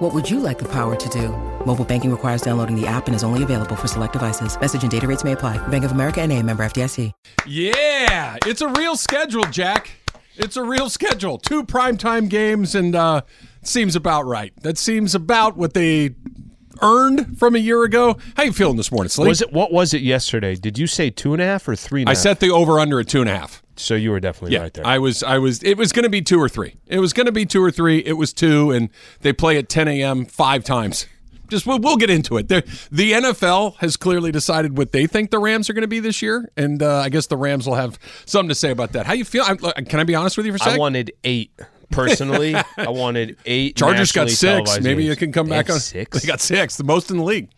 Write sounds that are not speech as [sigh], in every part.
What would you like the power to do? Mobile banking requires downloading the app and is only available for select devices. Message and data rates may apply. Bank of America and a member FDIC. Yeah, it's a real schedule, Jack. It's a real schedule. Two primetime games, and uh, seems about right. That seems about what they earned from a year ago. How you feeling this morning, Sli? Was it what was it yesterday? Did you say two and a half or three? And a I half? set the over under at two and a half. So. You were definitely Yeah, right there. I was. I was. It was going to be two or three. It was going to be two or three. It was two, and they play at 10 a.m. five times. Just we'll, we'll get into it. They're, the NFL has clearly decided what they think the Rams are going to be this year, and uh, I guess the Rams will have something to say about that. How you feel? I, can I be honest with you for a I second? I wanted eight personally. [laughs] I wanted eight. Chargers got six. Maybe games. you can come They back on six. They got six, the most in the league.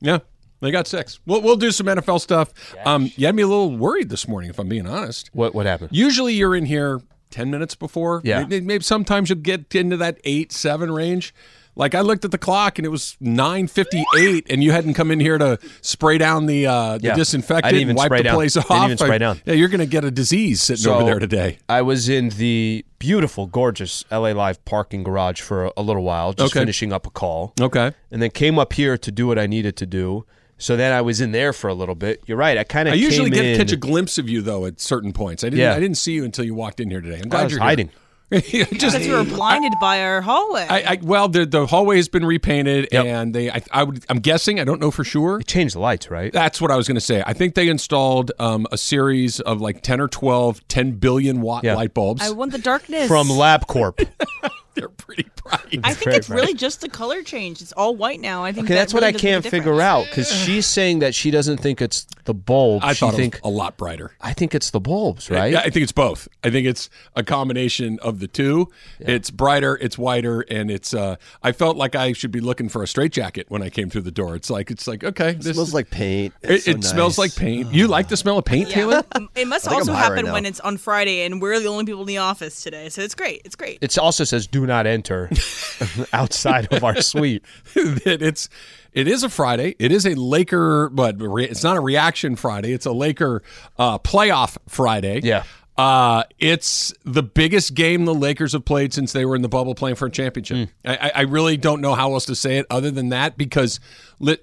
Yeah, they got six. We'll we'll do some NFL stuff. Um, you had me a little worried this morning, if I'm being honest. what what happened? Usually you're in here ten minutes before. Yeah. Maybe, maybe sometimes you'll get into that eight seven range. Like I looked at the clock and it was nine fifty eight, and you hadn't come in here to spray down the uh, the Yeah. disinfectant I didn't even and wipe the down. place off. Didn't even spray I- down. Yeah, you're going to get a disease sitting over So, there today. I was in the beautiful, gorgeous LA Live parking garage for a, a little while, just Okay. finishing up a call, Okay. and then came up here to do what I needed to do. So then I was in there for a little bit. You're right. I kind of I usually came get in, catch a glimpse of you though at certain points. I didn't. Yeah. I didn't see you until you walked in here today. I'm glad I was you're hiding. [laughs] Here. Just Because we were blinded by our hallway. I, I, well, the the hallway has been repainted, Yep. and they. I, I would. I'm guessing. I don't know for sure. It changed the lights, right? That's what I was going to say. I think they installed um, a series of like 10 or 12 10 billion watt Yeah. light bulbs. I want the darkness. From LabCorp. [laughs] [laughs] They're pretty bright. I think it's really just the color change. It's all white now. I think Okay, that that's what I does make can't figure difference. out because she's saying that she doesn't think it's the bulbs. I she thought think it was a lot brighter. I think it's the bulbs, right? Yeah, I think it's both. I think it's a combination of the two. It's brighter, it's whiter, and it's. Uh, I felt like I should be looking for a straitjacket when I came through the door. It's like it's like okay, this smells is- like paint. It, so it smells nice. like paint. You like the smell of paint, Yeah. Taylor? M- It must think also I'm high right happen now. when it's on Friday and we're the only people in the office today. So it's great. It's great. It also says "Do not enter" [laughs] outside of our suite. [laughs] it's it is a Friday. It is a Laker, but re- it's not a reaction Friday. It's a Laker uh, playoff Friday. Yeah. Uh, it's the biggest game the Lakers have played since they were in the bubble playing for a championship. I, I- I really don't know how else to say it other than that because let,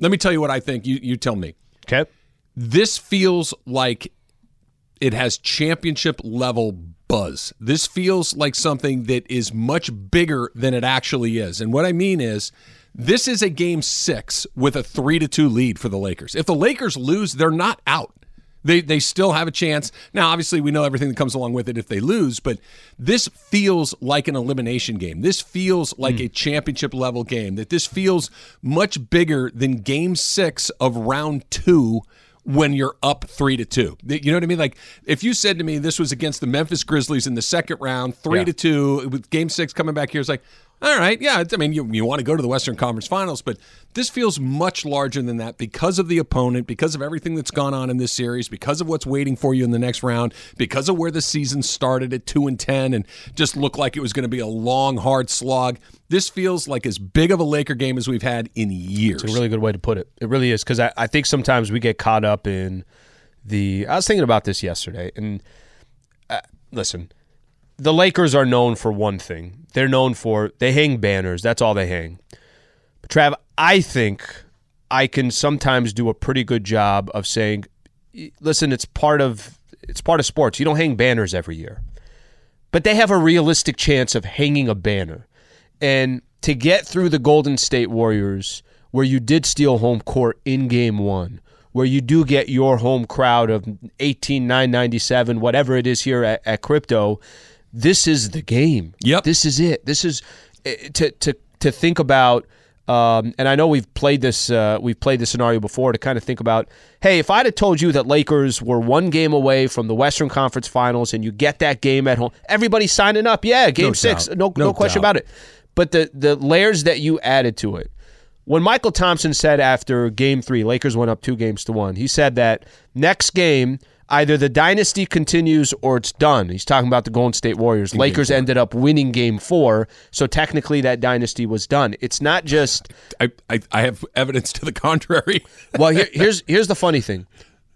let me tell you what I think. You you tell me. Okay. This feels like it has championship level buzz. This feels like something that is much bigger than it actually is. And what I mean is this is a game 6 with a 3 to 2 lead for the Lakers. If the Lakers lose, they're not out. They, they still have a chance. Now, obviously, we know everything that comes along with it if they lose, but this feels like an elimination game. This feels like hmm. a championship level game. That this feels much bigger than game six of round two when you're up three to two. You know what I mean? Like if you said to me this was against the Memphis Grizzlies in the second round, three Yeah. to two, with game six coming back here, it's like, all right, yeah. I mean, you, you want to go to the Western Conference Finals, but this feels much larger than that because of the opponent, because of everything that's gone on in this series, because of what's waiting for you in the next round, because of where the season started at two and ten and just looked like it was going to be a long, hard slog. This feels like as big of a Laker game as we've had in years. It's a really good way to put it. It really is because I, I think sometimes we get caught up in the. I was thinking about this yesterday, and uh, listen, the Lakers are known for one thing. They're known for they hang banners. That's all they hang. But Trav, I think I can sometimes do a pretty good job of saying, listen, it's part of it's part of sports. You don't hang banners every year, but they have a realistic chance of hanging a banner. And to get through the Golden State Warriors, where you did steal home court in game one, where you do get your home crowd of 18,997, whatever it is here at, at Crypto, this is the game. Yep. This is it. This is eh, to, to, to think about. Um, and I know we've played this uh, we've played this scenario before to kind of think about, hey, if I'd have told you that Lakers were one game away from the Western Conference Finals and you get that game at home, everybody's signing up. Yeah, game No six, doubt. no, No no question doubt. about it. But the the layers that you added to it. When Mychal Thompson said after game three, Lakers went up two games to one, he said that next game, Either the dynasty continues or it's done. He's talking about the Golden State Warriors. Lakers ended up winning game four, so technically that dynasty was done. It's not just. I, I, I have evidence to the contrary. [laughs] Well, here, here's here's the funny thing.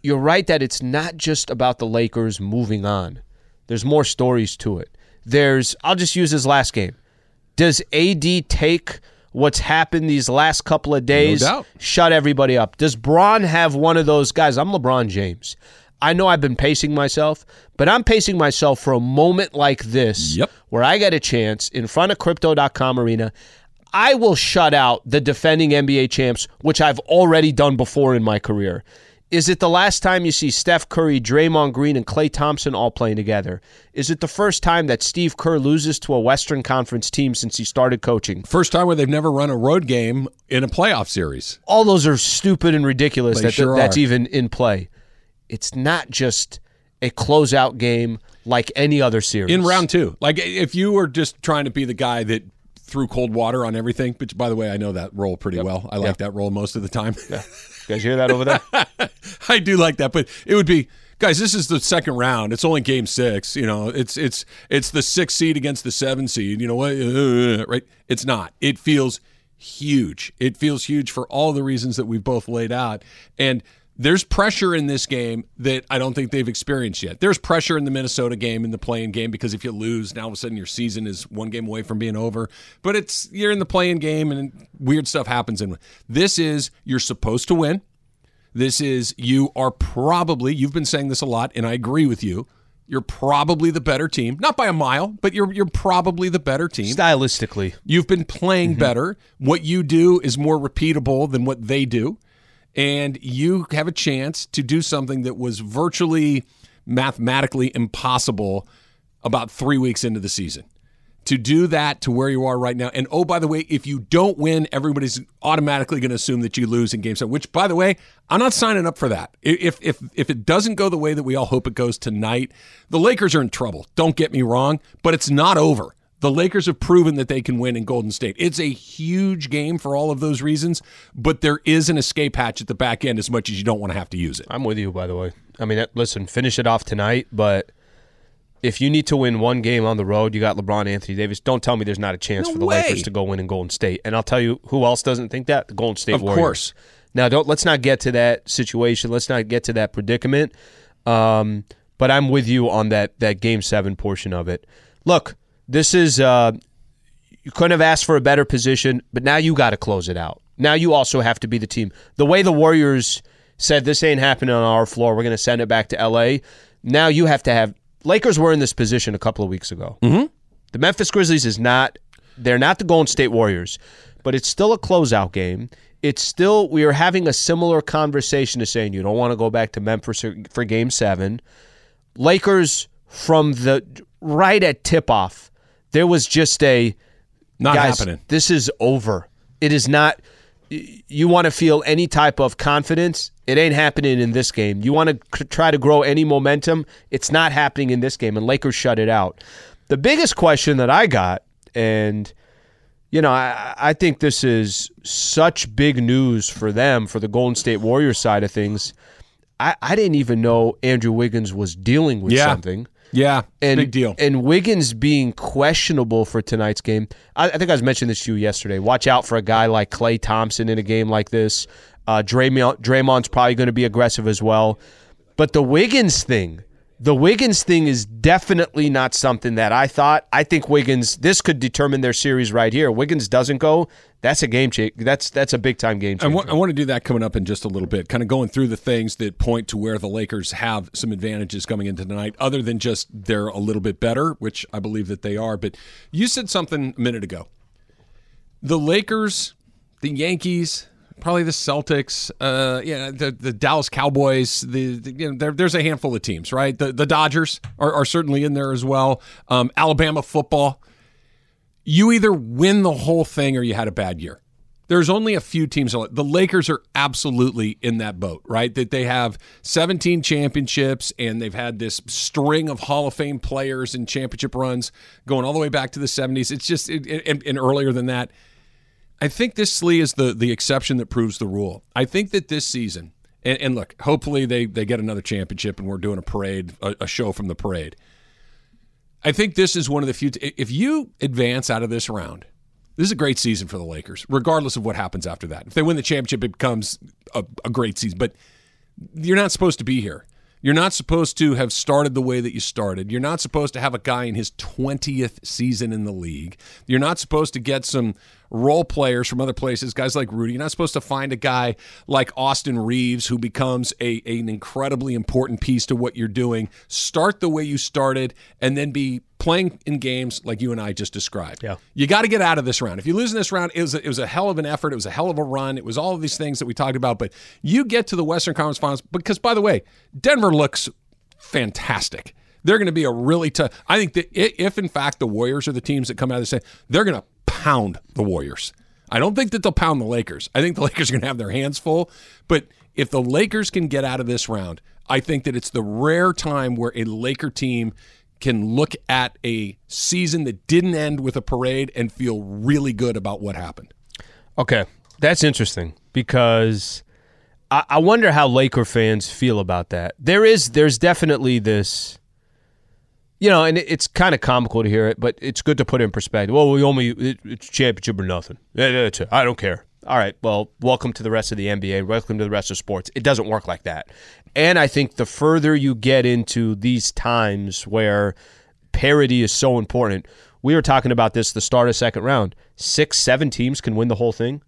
You're right that it's not just about the Lakers moving on. There's more stories to it. There's. I'll just use his last game. Does AD take what's happened these last couple of days? doubt. Shut everybody up. Does Bron have one of those guys? I'm LeBron James. I know I've been pacing myself, but I'm pacing myself for a moment like this Yep. where I get a chance in front of crypto.com arena. I will shut out the defending NBA champs, which I've already done before in my career. Is it the last time you see Steph Curry, Draymond Green, and Klay Thompson all playing together? Is it the first time that Steve Kerr loses to a Western Conference team since he started coaching? First time where they've never run a road game in a playoff series. all those are stupid and ridiculous They that sure that's are. even in play. It's not just a closeout game like any other series. in round two. Like if you were just trying to be the guy that threw cold water on everything, which by the way, I know that role pretty well. I like that role most of the time. You guys hear that over there? [laughs] I do like that, but it would be guys. This is the second round. It's only game six. You know, it's it's it's the six seed against the seven seed. You know what? Uh, right? It's not. It feels huge. It feels huge for all the reasons that we've both laid out, and. There's pressure in this game that I don't think they've experienced yet. There's pressure in the Minnesota game, in the play-in game, because if you lose, now all of a sudden your season is one game away from being over. But it's you're in the play-in game, and weird stuff happens. And this is you're supposed to win. This is you are probably you've been saying this a lot, and I agree with you. You're probably the better team, not by a mile, but you're you're probably the better team. Stylistically. You've been playing mm-hmm. better. What you do is more repeatable than what they do, and you have a chance to do something that was virtually mathematically impossible about three weeks into the season. To do that to where you are right now, and oh, by the way, if you don't win, everybody's automatically going to assume that you lose in game seven. Which, by the way, I'm not signing up for that. If if if it doesn't go the way that we all hope it goes tonight, the Lakers are in trouble. Don't get me wrong, but it's not over. The Lakers have proven that they can win in Golden State. It's a huge game for all of those reasons, but there is an escape hatch at the back end as much as you don't want to have to use it. I'm with you, by the way. I mean, listen, finish it off tonight, but if you need to win one game on the road, you got LeBron, Anthony Davis. Don't tell me there's not a chance No for the way. Lakers to go win in Golden State. And I'll tell you who else doesn't think that? The Golden State Of Warriors. course. Now, don't let's not get to that situation. Let's not get to that predicament. Um, but I'm with you on that that game seven portion of it. Look, this is uh, you couldn't have asked for a better position, but now you got to close it out. Now you also have to be the team. The way the Warriors said this ain't happening on our floor, we're going to send it back to LA. Now you have to have Lakers were in this position a couple of weeks ago. Mm-hmm. The Memphis Grizzlies is not they're not the Golden State Warriors, but it's still a closeout game. It's still we are having a similar conversation to saying you don't want to go back to Memphis for, for game 7. Lakers from the right at tip off, there was just a Not guys, happening. This is over. It is not. You want to feel any type of confidence? It ain't happening in this game. You want to try to grow any momentum? It's not happening in this game, and Lakers shut it out. The biggest question that I got, and you know, I, I think this is such big news for them, for the Golden State Warriors side of things. I, I didn't even know Andrew Wiggins was dealing with Yeah. something. Yeah, And, big deal. And Wiggins being questionable for tonight's game. I, I think I was mentioning this to you yesterday. Watch out for a guy like Klay Thompson in a game like this. Uh, Draymond, Draymond's probably going to be aggressive as well. But the Wiggins thing, the Wiggins thing is definitely not something that I thought. I think Wiggins, this could determine their series right here. Wiggins doesn't go. That's a game change. That's that's a big time game I changer. I want to do that coming up in just a little bit, kind of going through the things that point to where the Lakers have some advantages coming into tonight, other than just they're a little bit better, which I believe that they are. But you said something a minute ago. The Lakers, the Yankees, probably the Celtics, uh, yeah, the, the Dallas Cowboys. The, the you know, there, there's a handful of teams, right? The the Dodgers are, are certainly in there as well. Um, Alabama football you either win the whole thing or you had a bad year. There's only a few teams. The Lakers are absolutely in that boat, right? That they have 17 championships and they've had this string of Hall of Fame players and championship runs going all the way back to the 70s. It's just, it, and, and earlier than that. I think this Sli is the the exception that proves the rule. I think that this season, And, and look, hopefully they they get another championship, and we're doing a parade, a, a show from the parade. I think this is one of the few. If you advance out of this round, this is a great season for the Lakers, regardless of what happens after that. If they win the championship, it becomes a, a great season. But you're not supposed to be here. You're not supposed to have started the way that you started. You're not supposed to have a guy in his 20th season in the league. You're not supposed to get some role players from other places, guys like Rudy. You're not supposed to find a guy like Austin Reaves who becomes a, an incredibly important piece to what you're doing. Start the way you started and then be playing in games like you and I just described. Yeah. You got to get out of this round. If you lose in this round, it was, a, it was a hell of an effort. It was a hell of a run. It was all of these things that we talked about. But you get to the Western Conference Finals because, by the way, Denver looks fantastic. They're going to be a really tough. I think that if, in fact, the Warriors are the teams that come out of this, they're going to pound the Warriors. I don't think that they'll pound the Lakers. I think the [laughs] Lakers are going to have their hands full. But if the Lakers can get out of this round, I think that it's the rare time where a Laker team can look at a season that didn't end with a parade and feel really good about what happened. Okay, that's interesting because I, I wonder how Laker fans feel about that. There is, there's definitely this you know, and it's kind of comical to hear it, but it's good to put in perspective. Well, we only it's championship or nothing. I don't care. All right. Well, welcome to the rest of the NBA. Welcome to the rest of sports. It doesn't work like that. And I think the further you get into these times where parity is so important, we were talking about this the start of second round. Six, seven teams can win the whole thing.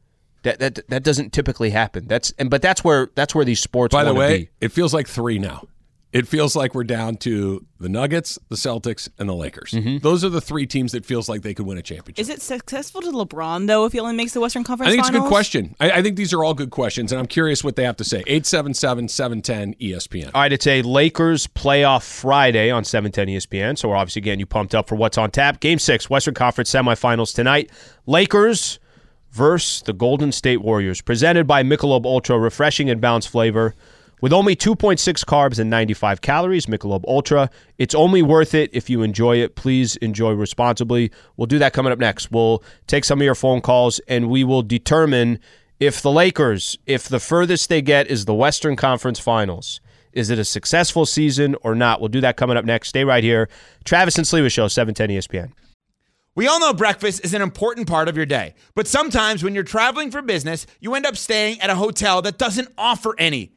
That that that doesn't typically happen. That's and but that's where that's where these sports. By the way, be. it feels like three now it feels like we're down to the Nuggets, the Celtics, and the Lakers. Mm-hmm. Those are the three teams that feels like they could win a championship. Is it successful to LeBron though if he only makes the Western Conference? I think finals? it's a good question. I, I, think these are all good questions, and I'm curious what they have to say. 877-710 ESPN. All right, it's a Lakers playoff Friday on 710 ESPN. So we're obviously getting you pumped up for what's on tap. Game six, Western Conference semifinals tonight. Lakers versus the Golden State Warriors, presented by Michelob Ultra, refreshing and balanced flavor. With only 2.6 carbs and 95 calories, Michelob Ultra, it's only worth it if you enjoy it. Please enjoy responsibly. We'll do that coming up next. We'll take some of your phone calls and we will determine if the Lakers, if the furthest they get is the Western Conference Finals, is it a successful season or not? We'll do that coming up next. Stay right here. Travis and Sliwa Show, 710 ESPN. We all know breakfast is an important part of your day, but sometimes when you're traveling for business, you end up staying at a hotel that doesn't offer any.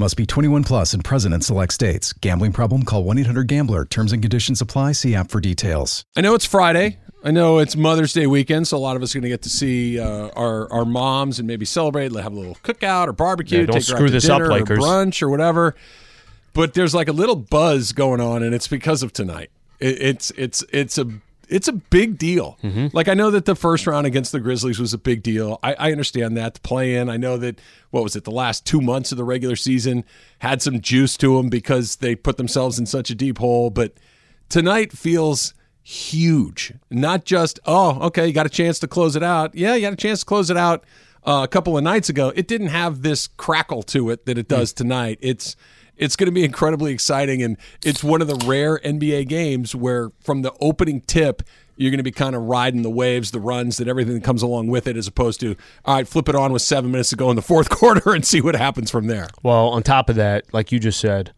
Must be 21 plus and present in select states. Gambling problem? Call 1 800 GAMBLER. Terms and conditions apply. See app for details. I know it's Friday. I know it's Mother's Day weekend, so a lot of us are going to get to see uh, our our moms and maybe celebrate, have a little cookout or barbecue. Yeah, don't take screw her out to this dinner up, Lakers. Or brunch or whatever. But there's like a little buzz going on, and it's because of tonight. It, it's it's it's a it's a big deal. Mm-hmm. Like I know that the first round against the Grizzlies was a big deal. I, I understand that the play in. I know that what was it? The last two months of the regular season had some juice to them because they put themselves in such a deep hole. But tonight feels huge. Not just oh, okay, you got a chance to close it out. Yeah, you got a chance to close it out uh, a couple of nights ago. It didn't have this crackle to it that it does tonight. It's it's going to be incredibly exciting, and it's one of the rare NBA games where, from the opening tip, you're going to be kind of riding the waves, the runs, that everything that comes along with it, as opposed to all right, flip it on with seven minutes to go in the fourth [laughs] quarter and see what happens from there. Well, on top of that, like you just said,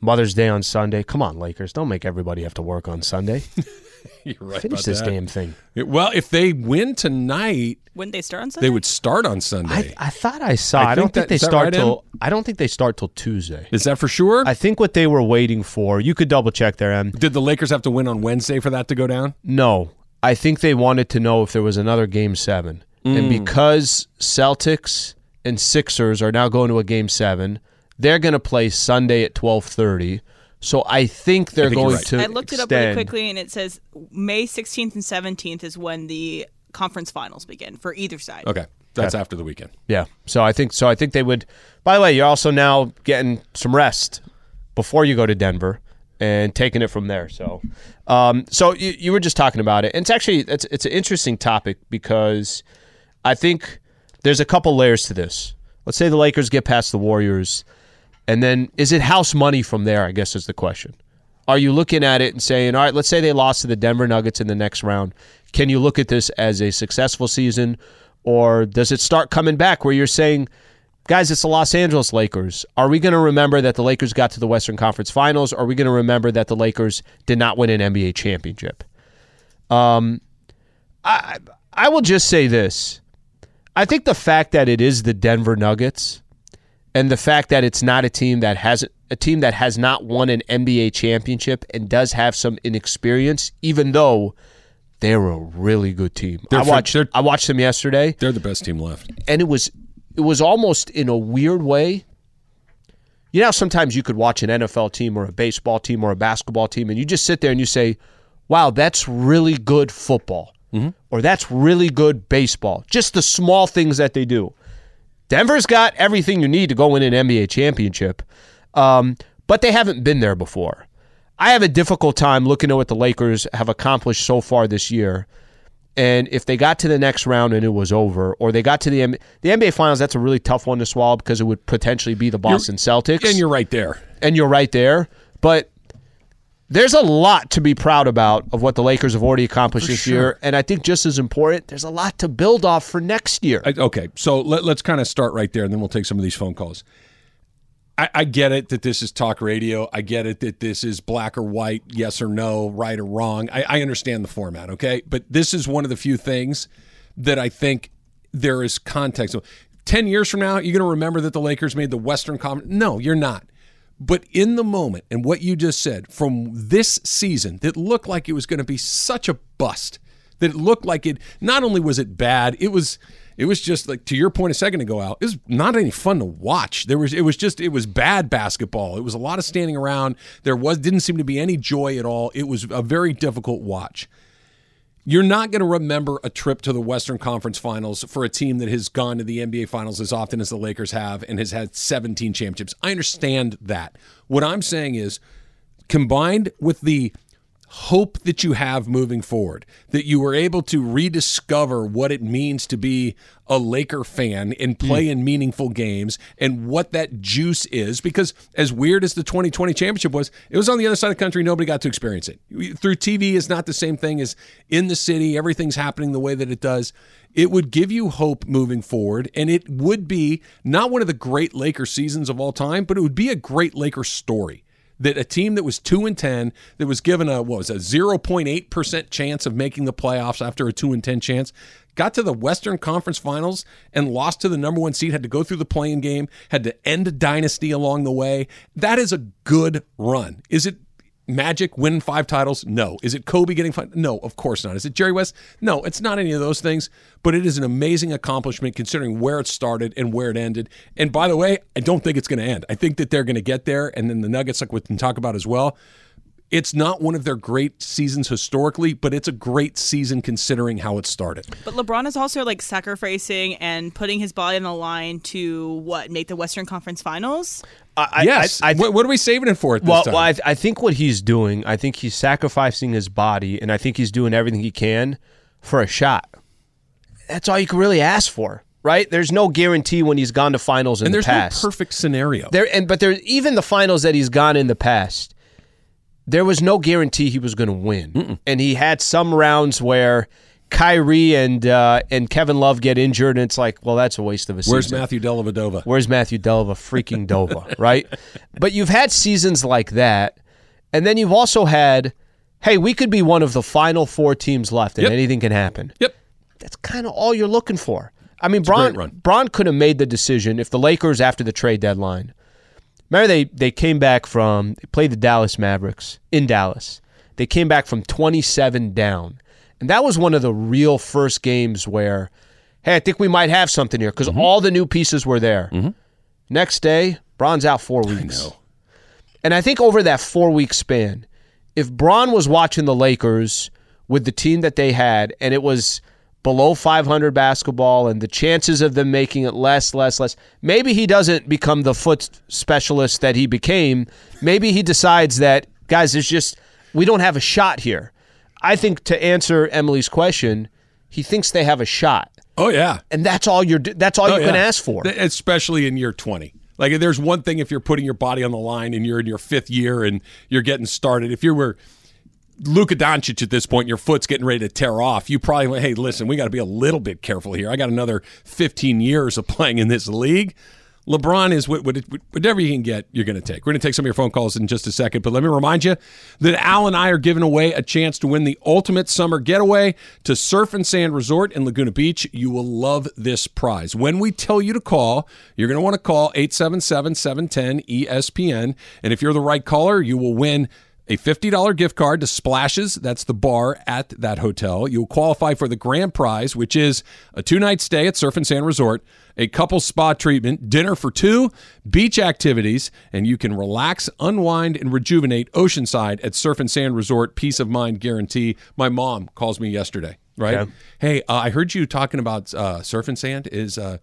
Mother's Day on Sunday. Come on, Lakers. Don't make everybody have to work on Sunday. [laughs] [laughs] You're right. Finish about this that. damn thing. Well, if they win tonight, Wouldn't they start on Sunday? they would start on Sunday. I, I thought I saw. I I, don't think think that- they start right, Em? till. I don't think they start till Tuesday. Is that for sure? I think what they were waiting for. You could double check there, Em. Did the Lakers have to win on Wednesday for that to go down? No, I think they wanted to know if there was another game seven. and mm. because Celtics and Sixers are now going to a game seven, they're going to play Sunday at twelve thirty. So I think they're think going right. to. I looked it up really quickly, and it says May 16th and 17th is when the conference finals begin for either side. Okay, that's after the weekend. Yeah. So I think so. I think they would. By the way, you're also now getting some rest before you go to Denver and taking it from there. So, um, so you, you were just talking about it, and it's actually it's it's an interesting topic because I think there's a couple layers to this. Let's say the Lakers get past the Warriors, and then is it house money from there? I guess is the question. Are you looking at it and saying, all right, let's say they lost to the Denver Nuggets in the next round. Can you look at this as a successful season? Or does it start coming back where you're saying, guys, it's the Los Angeles Lakers. Are we going to remember that the Lakers got to the Western Conference Finals? Are we going to remember that the Lakers did not win an NBA championship? Um, I, I will just say this. I think the fact that it is the Denver Nuggets and the fact that it's not a team that has a team that has not won an NBA championship and does have some inexperience, even though they're a really good team. They're I watched I watched them yesterday, They're the best team left. and it was it was almost in a weird way. You know, sometimes you could watch an NFL team or a baseball team or a basketball team, and you just sit there and you say, "Wow, that's really good football," mm-hmm. or "That's really good baseball." Just the small things that they do. Denver's got everything you need to go win an NBA championship, um, but they haven't been there before. I have a difficult time looking at what the Lakers have accomplished so far this year. And if they got to the next round and it was over, or they got to the M- the NBA Finals, that's a really tough one to swallow because it would potentially be the Boston Celtics, And you're right there. and you're right there. But there's a lot to be proud about of what the Lakers have already accomplished this year, and I think just as important, there's a lot to build off for next year. I, okay, so let, let's kind of start right there, and then we'll take some of these phone calls. I, I get it that this is talk radio. I get it that this is black or white, yes or no, right or wrong. I, I understand the format, okay? But this is one of the few things that I think there is context. So, 10 years from now, you're going to remember that the Lakers made the Western Conference. No, you're not. But in the moment, and what you just said, from this season that looked like it was going to be such a bust, that it looked like it not only was it bad, it was it was just like to your point a second ago, Al, it was not any fun to watch. There was it was just it was bad basketball. It was a lot of standing around. There was didn't seem to be any joy at all. It was a very difficult watch. You're not going to remember a trip to the Western Conference Finals for a team that has gone to the NBA Finals as often as the Lakers have and has had 17 championships. I understand that. What I'm saying is, combined with the hope that you have moving forward, that you were able to rediscover what it means to be a Laker fan and hmm. play in meaningful games and what that juice is. Because as weird as the 2020 championship was, it was on the other side of the country. Nobody got to experience it. Through TV is not the same thing as in the city. Everything's happening the way that it does. It would give you hope moving forward, and it would be not one of the great Laker seasons of all time, but it would be a great Laker story that a team that was 2 and 10 that was given a what was a 0.8% chance of making the playoffs after a 2 and 10 chance got to the Western Conference Finals and lost to the number 1 seed had to go through the play-in game had to end a dynasty along the way. That is a good run. Is it Magic win five titles? No. Is it Kobe getting five? No, of course not. Is it Jerry West? No, it's not any of those things, but it is an amazing accomplishment considering where it started and where it ended. And by the way, I don't think it's going to end. I think that they're going to get there. And then the Nuggets, like we can talk about as well, it's not one of their great seasons historically, but it's a great season considering how it started. But LeBron is also like sacrificing and putting his body on the line to what make the Western Conference Finals. I, yes. I, I, what, what are we saving it for at this well, time? well I, I think what he's doing, I think he's sacrificing his body, and I think he's doing everything he can for a shot. That's all you can really ask for, right? There's no guarantee when he's gone to finals in and the there's past. no perfect scenario. There and but there even the finals that he's gone in the past, there was no guarantee he was going to win, and he had some rounds where Kyrie and uh, and Kevin Love get injured, and it's like, well, that's a waste of a season. Where's. Matthew Dellavedova? Where's Matthew Delva? Freaking Dova, [laughs] right? But you've had seasons like that, and then you've also had, hey, we could be one of the final four teams left, and Yep. anything can happen. Yep. That's kind of all you're looking for. I mean, great Bron. Bron could have made the decision if the Lakers after the trade deadline. Remember, they they came back from they played the Dallas Mavericks in Dallas. They came back from 27 down, and that was one of the real first games where, hey, I think we might have something here because mm-hmm. all the new pieces were there. Mm-hmm. Next day, Bron's out four weeks. And I think over that four week span, if Braun was watching the Lakers with the team that they had and it was below 500 basketball and the chances of them making it less, less, less, maybe he doesn't become the foot specialist that he became. Maybe he decides that, guys, there's just, we don't have a shot here. I think to answer Emily's question, he thinks they have a shot. Oh yeah. And that's all you're. That's all Oh, you can yeah. ask for. Especially in year 20. Like there's one thing if you're putting your body on the line and you're in your fifth year and you're getting started. If you were Luka Doncic at this point, your foot's getting ready to tear off. You probably hey, listen, we got to be a little bit careful here. I got another 15 years of playing in this league. LeBron is what- what- whatever you can get, you're going to take. We're going to take some of your phone calls in just a second, but let me remind you that Al and I are giving away a chance to win the ultimate summer getaway to Surf and Sand Resort in Laguna Beach. You will love this prize. When we tell you to call, you're going to want to call 877 710 ESPN. And if you're the right caller, you will win a $50 gift card to Splashes. That's the bar at that hotel. You'll qualify for the grand prize, which is a two night stay at Surf and Sand Resort, a couple spa treatment, dinner for two, beach activities, and you can relax, unwind, and rejuvenate oceanside at Surf and Sand Resort. Peace of mind guarantee. My mom calls me yesterday, right? Okay. Hey, uh, I heard you talking about uh, Surf and Sand. Is uh,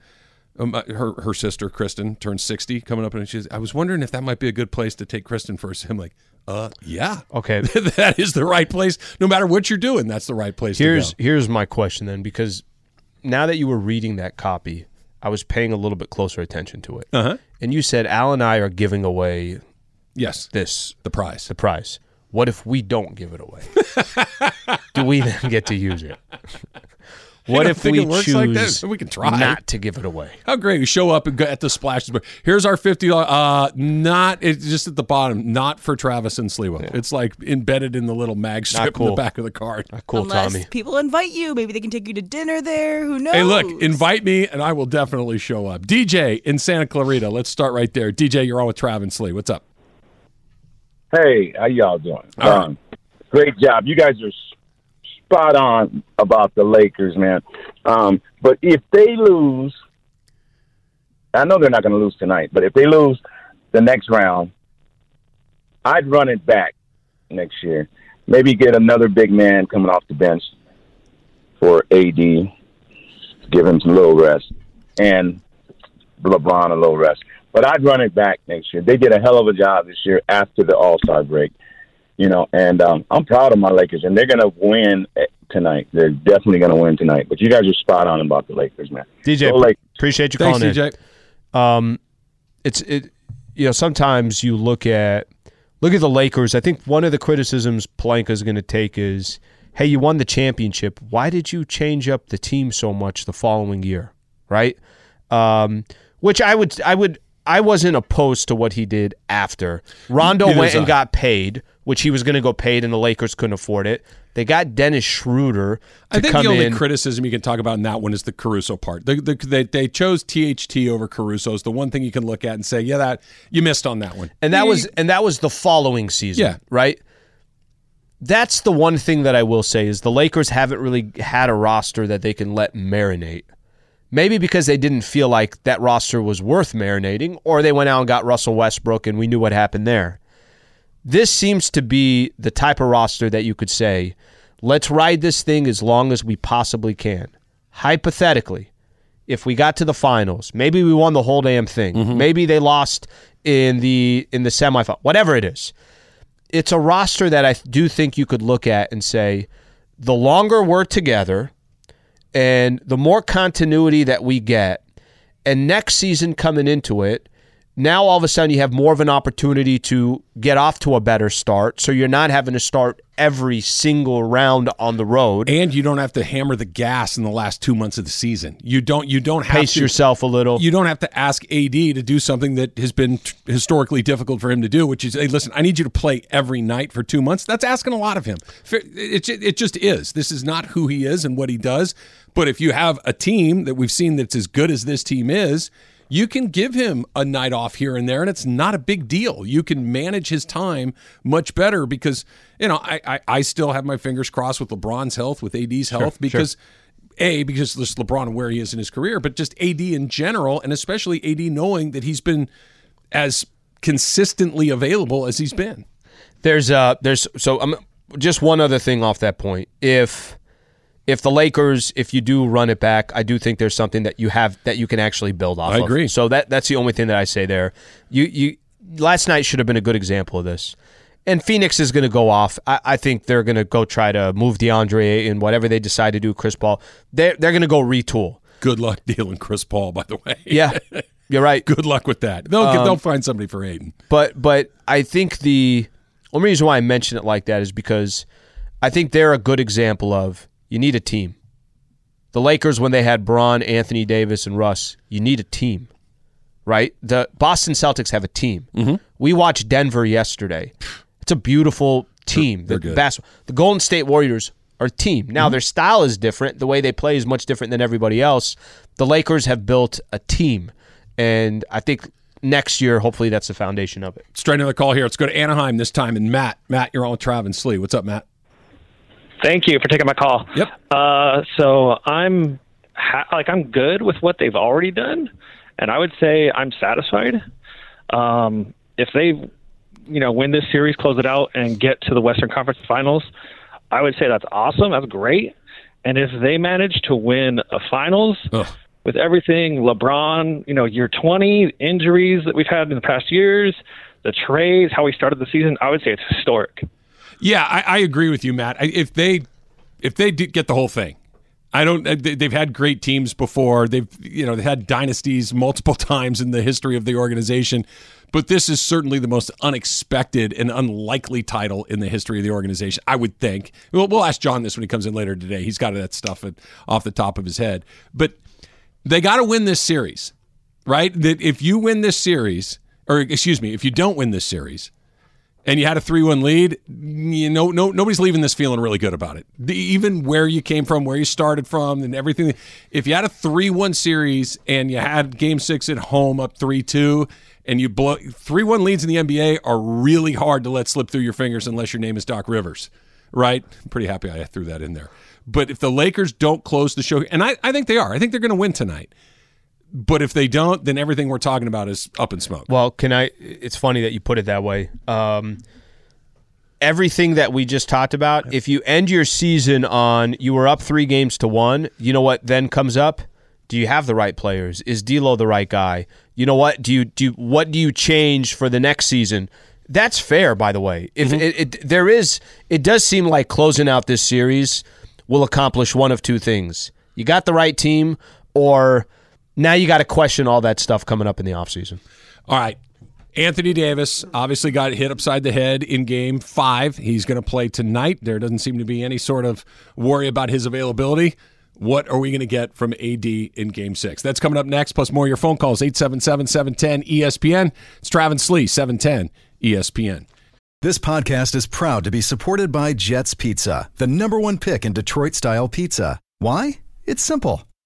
um, her her sister Kristen turned sixty coming up, and she's. I was wondering if that might be a good place to take Kristen first. I'm like, uh, yeah, [laughs] Okay. that is the right place. No matter what you're doing, that's the right place. Here's to go. here's my question then, because now that you were reading that copy, I was paying a little bit closer attention to it. Uh-huh. And you said Al and I are giving away yes, this the prize. the prize. What if we don't give it away? [laughs] Do we then get to use it? [laughs] What if we it works choose like that. We can try. not to give it away? How great! We show up at the splashes. But here's our fifty. Uh, not it's just at the bottom. Not for Travis and Sliwa. It's like embedded in the little mag strip in the back of the card. Cool, Unless Tommy. people invite you, maybe they can take you to dinner there. Who knows? Hey, look, invite me and I will definitely show up. DJ in Santa Clarita. Let's start right there. DJ, you're on with Travis and Sli. What's up? Hey, how y'all doing? All right. Um, great job. You guys are s- spot on about the Lakers, man. Um, but if they lose, I know they're not going to lose tonight, but if they lose the next round, I'd run it back next year. Maybe get another big man coming off the bench for AD, give him some little rest, and LeBron a little rest. But I'd run it back next year. They did a hell of a job this year after the All Star break, you know. And um, I'm proud of my Lakers, and they're going to win eh, tonight. They're definitely going to win tonight. But you guys are spot on about the Lakers, man. DJ, Go Lakers. appreciate you Thanks, calling in. DJ. um, it's it. You know, sometimes you look at look at the Lakers. I think one of the criticisms Pelinka is going to take is, "Hey, you won the championship. Why did you change up the team so much the following year?" Right? Um, which I would, I would, I wasn't opposed to what he did after Rondo Neither went and I. got paid, which he was going to go paid, and the Lakers couldn't afford it. They got Dennis Schroeder to I think come the only in. criticism you can talk about in that one is the Caruso part. The, the, they, they chose THT over Caruso is the one thing you can look at and say, yeah, that you missed on that one. and that You- was and that was the following season. Yeah. right. That's the one thing that I will say is the Lakers haven't really had a roster that they can let marinate. Maybe because they didn't feel like that roster was worth marinating, or they went out and got Russell Westbrook and we knew what happened there. This seems to be the type of roster that you could say, let's ride this thing as long as we possibly can. Hypothetically, if we got to the finals, maybe we won the whole damn thing. Mm-hmm. Maybe they lost in the in the semifinal, whatever it is. It's a roster that I do think you could look at and say, the longer we're together, and the more continuity that we get, and next season coming into it, now all of a sudden you have more of an opportunity to get off to a better start. So you're not having to start every single round on the road. and you don't have to hammer the gas in the last two months of the season. You don't. You don't have Pace to, yourself a little. You don't have to ask AD to do something that has been historically difficult for him to do, which is, hey, listen, I need you to play every night for two months. That's asking a lot of him. It, it, it just is. This is not who he is and what he does. But if you have a team that we've seen that's as good as this team is, you can give him a night off here and there, and it's not a big deal. You can manage his time much better because, you know, I, I, I still have my fingers crossed with LeBron's health, with AD's health, because a because just LeBron and where he is in his career, but just AD in general, and especially AD knowing that he's been as consistently available as he's been. There's uh there's so um, just one other thing off that point. If if the Lakers, if you do run it back, I do think there's something that you have that you can actually build off. I of. agree. So that that's the only thing that I say there. You you last night should have been a good example of this. And Phoenix is going to go off. I, I think they're going to go try to move DeAndre and whatever they decide to do, Chris Paul. They're they're going to go retool. Good luck [laughs] dealing Chris Paul, by the way. Yeah, [laughs] you're right. Good luck with that. They'll Um, they'll find somebody for Ayton. But but I think the only reason why I mention it like that is because I think they're a good example of you need a team. The Lakers when they had Bron, Anthony Davis, and Russ, you need a team, right? The Boston Celtics have a team. Mm-hmm. We watched Denver yesterday. It's a beautiful team. They're the good. bas- the Golden State Warriors are a team. Now Mm-hmm. their style is different. The way they play is much different than everybody else. The Lakers have built a team, and I think next year, hopefully, that's the foundation of it. Straight another call here. Let's go to Anaheim this time. And Matt, Matt, you're on with Travis Sli. What's up, Matt? Thank you for taking my call. Yep. Uh, so I'm ha- like I'm good with what they've already done, and I would say I'm satisfied. Um, if they, you know, win this series, close it out, and get to the Western Conference Finals, I would say that's awesome. That's great. And if they manage to win a finals Ugh. with everything, LeBron, you know, year 20, injuries that we've had in the past years, the trades, how we started the season, I would say it's historic. Yeah, I, I agree with you, Matt. I, if they if they get the whole thing, I don't. uh, they- They've had great teams before. They've you know they had dynasties [laughs] multiple times in the history of the organization, but this is certainly the most unexpected and unlikely title in the history of the organization. I would think. We'll, we'll ask John this when he comes in later today. He's got that stuff at, off the top of his head, but they got to win this series, right? That if you win this series, or excuse me, if you don't win this series and you had a three-one lead, you know, no, nobody's leaving this feeling really good about it. The, even where you came from, where you started from, and everything. If you had a three-one series and you had Game Six at home up three-two, and you blow three-one leads in the NBA are really hard to let slip through your fingers unless your name is Doc Rivers, right? I'm pretty happy I threw that in there. But if the Lakers don't close the show, and I, I think they are, I think they're going to win tonight. But if they don't, then everything we're talking about is up in smoke. Well, can I? It's funny that you put it that way. Um, everything that we just talked about, if you end your season on you were up three games to one, you know what then comes up? Do you have the right players? Is D'Lo the right guy? You know what? Do you do? You, what do you change for the next season? That's fair, by the way. If it, it there is, it does seem like closing out this series will accomplish one of two things: you got the right team, or now you got to question all that stuff coming up in the offseason. All right. Anthony Davis obviously got hit upside the head in game five. He's going to play tonight. There doesn't seem to be any sort of worry about his availability. What are we going to get from AD in game six? That's coming up next, plus more of your phone calls 877 710 ESPN. It's Travis Sli, 710 ESPN. This podcast is proud to be supported by Jets Pizza, the number one pick in Detroit style pizza. Why? It's simple.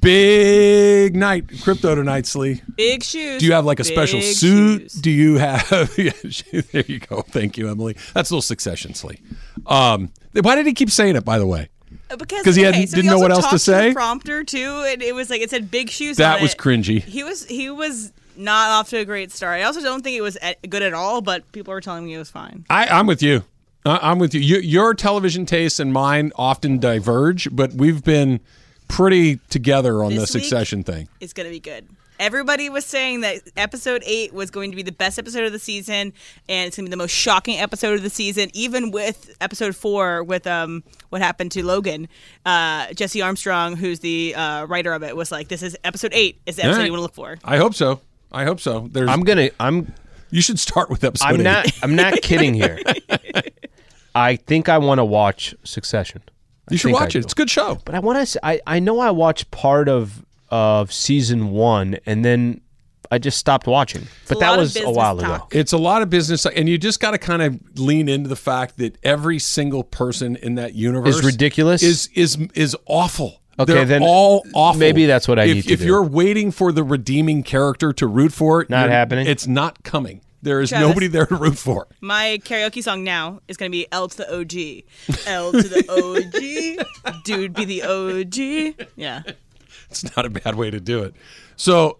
Big night, crypto tonight, Sli. Big shoes. Do you have like a special Big suit? shoes. Do you have? [laughs] yeah, there you go. Thank you, Emily. That's a little succession, Sli. Um, why did he keep saying it? By the way, Uh, Because 'Cause he okay, hadn't- so didn't he know also what else to talked say? the prompter too, and it was like it said big shoes. That on was it. cringy. He was he was not off to a great start. I also don't think it was at- good at all, but people were telling me it was fine. I, I'm with you. I, I'm with you. you. Your television tastes and mine often diverge, but we've been pretty together on the This week- succession thing. It's going to be good. Everybody was saying that episode eight was going to be the best episode of the season, and it's going to be the most shocking episode of the season. Even with episode four, with um, what happened to Logan, uh, Jesse Armstrong, who's the uh, writer of it, was like, "This is episode eight. Is the All episode right. you want to look for." I hope so. I hope so. There's. I'm gonna. I'm. you should start with episode. I'm eight. not. I'm not kidding here. [laughs] I think I want to watch Succession. I You should think I watch it. do. It's a good show. But I want to. I I know I watched part of of season one, and then I just stopped watching. But that was a business while ago. It's a lot of business, and you just got to kind of lean into the fact that every single person in that universe Is ridiculous? Is is is awful. Okay, They're then all awful. maybe that's what I if, need to do. If you're waiting for the redeeming character to root for, Not happening? It's not coming. There is Travis. nobody there to root for. My karaoke song now is going to be L to the OG. L to the [laughs] OG. Dude be the OG. Yeah. It's not a bad way to do it. So.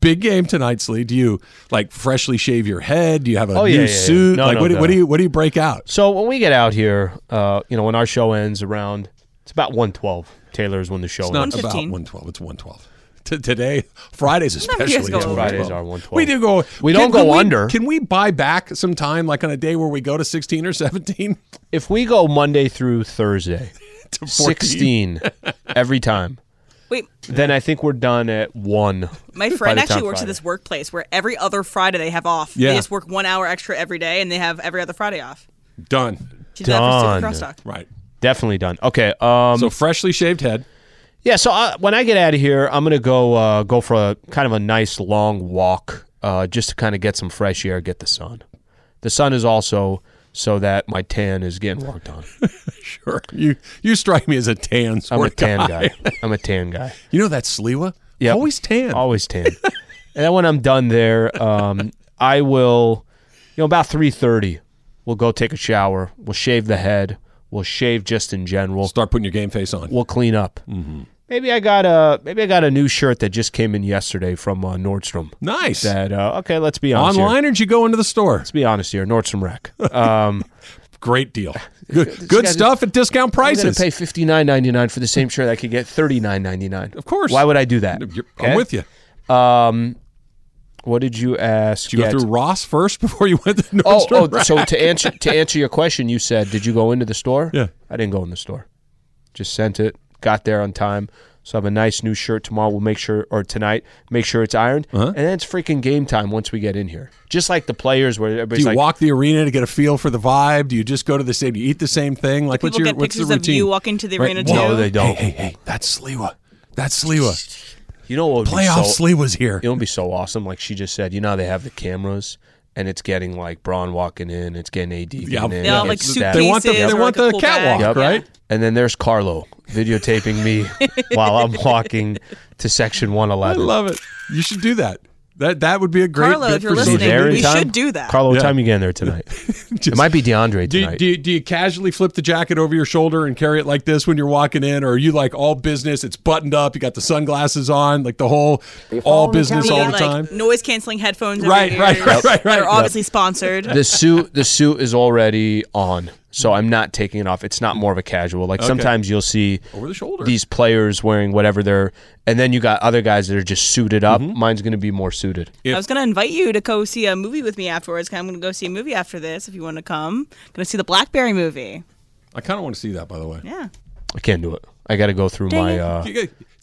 Big game tonight, Sli. Do you like freshly shave your head? Do you have a Oh, new yeah, yeah, yeah. suit? No, like no, what, do, no. what do you what do you break out? So when we get out here, uh, you know, when our show ends around, it's about one twelve. Taylor is when the show It's not ends. about 115. 112. It's 112. [laughs] T- today, Fridays especially. you guys go it's over. Fridays are 112. We do go. We don't go we- under. Can we buy back some time, like on a day where we go to 16 or 17 [laughs] If we go Monday through Thursday, [laughs] to 14? sixteen every time, Wait, then I think we're done at one. my friend actually time works at this workplace where every other Friday they have off. Yeah. They just work one hour extra every day and they have every other Friday off. Done. She did that for Done. Super Right. Definitely done. Okay. Um, So freshly shaved head. Yeah, so I, when I get out of here, I'm gonna go uh, go for a kind of a nice long walk, uh, just to kind of get some fresh air, get the sun. The sun is also so that my tan is getting worked on. [laughs] Sure. You you strike me as a tan sort I'm a tan guy. guy. I'm a tan guy. [laughs] You know that Sliwa? Yeah, Always tan. Always tan. [laughs] and then when I'm done there, um, I will, you know, about three thirty, we'll go take a shower. We'll shave the head. We'll shave just in general. Start putting your game face on. We'll clean up. Mm-hmm. Maybe I got a maybe I got a new shirt that just came in yesterday from uh, Nordstrom. nice. That uh, okay, let's be honest. here. Online or did you go into the store? Let's be honest here, Nordstrom Rack. Um, [laughs] Great deal. [laughs] Good, good stuff at discount I'm going prices. to pay fifty nine ninety nine for the same shirt I could get thirty nine ninety nine. Of course. Why would I do that? You're- Okay? I'm with you. Um, what did you ask? Did you Yeah, go through Ross first [laughs] before you went to Oh, Nordstrom oh, so Rack? to answer to answer your question, you said, did you go into the store? Yeah. I didn't go in the store. Just sent it. Got there on time. So I have a nice new shirt tomorrow. We'll make sure, or tonight, make sure it's ironed, Uh-huh. and then it's freaking game time once we get in here. Just like the players, where Do you like, walk the arena to get a feel for the vibe? Do you just go to the same? Do you eat the same thing? Like what's People your get what's the pictures of routine? you walking to the Right. arena Whoa. too. they don't. Hey, hey, hey! That's Sliwa. That's Sliwa. you know what would Playoff be so, Sliwa's here. You know, what would be so awesome. Like she just said, you know, how they have the cameras, and it's getting like Bron walking in, it's getting AD Yeah, getting in, They all have, like it's suitcases. They want the or they want a the cool catwalk, bag. right? And then there's Carlo videotaping me [laughs] while I'm walking to section 111. I 111. love it. You should do that. That that would be a great. Carlo, bit if you're for listening, social there in we time? should do that. Carlo, what Yeah. time you getting there tonight? [laughs] it might be DeAndre Do you, tonight. do, you, do you casually flip the jacket over your shoulder and carry it like this when you're walking in, or are you like all business? It's buttoned up. You got the sunglasses on, like the whole all business all the like, time. Noise canceling headphones. over Right, right, right, right, That are right. obviously sponsored. the suit, the suit is already on, so I'm not taking it off. It's not more of a casual. Like sometimes you'll see Over the shoulder. these players wearing whatever they're, and then you got other guys that are just suited up. Mm-hmm. Mine's going to be more suited. I was going to invite you to go see a movie with me afterwards. I'm going to go see a movie after this if you want to come. going to see the Blackberry movie. I kind of want to see that, by the way. Yeah. I can't do it. I got to go through my. Uh,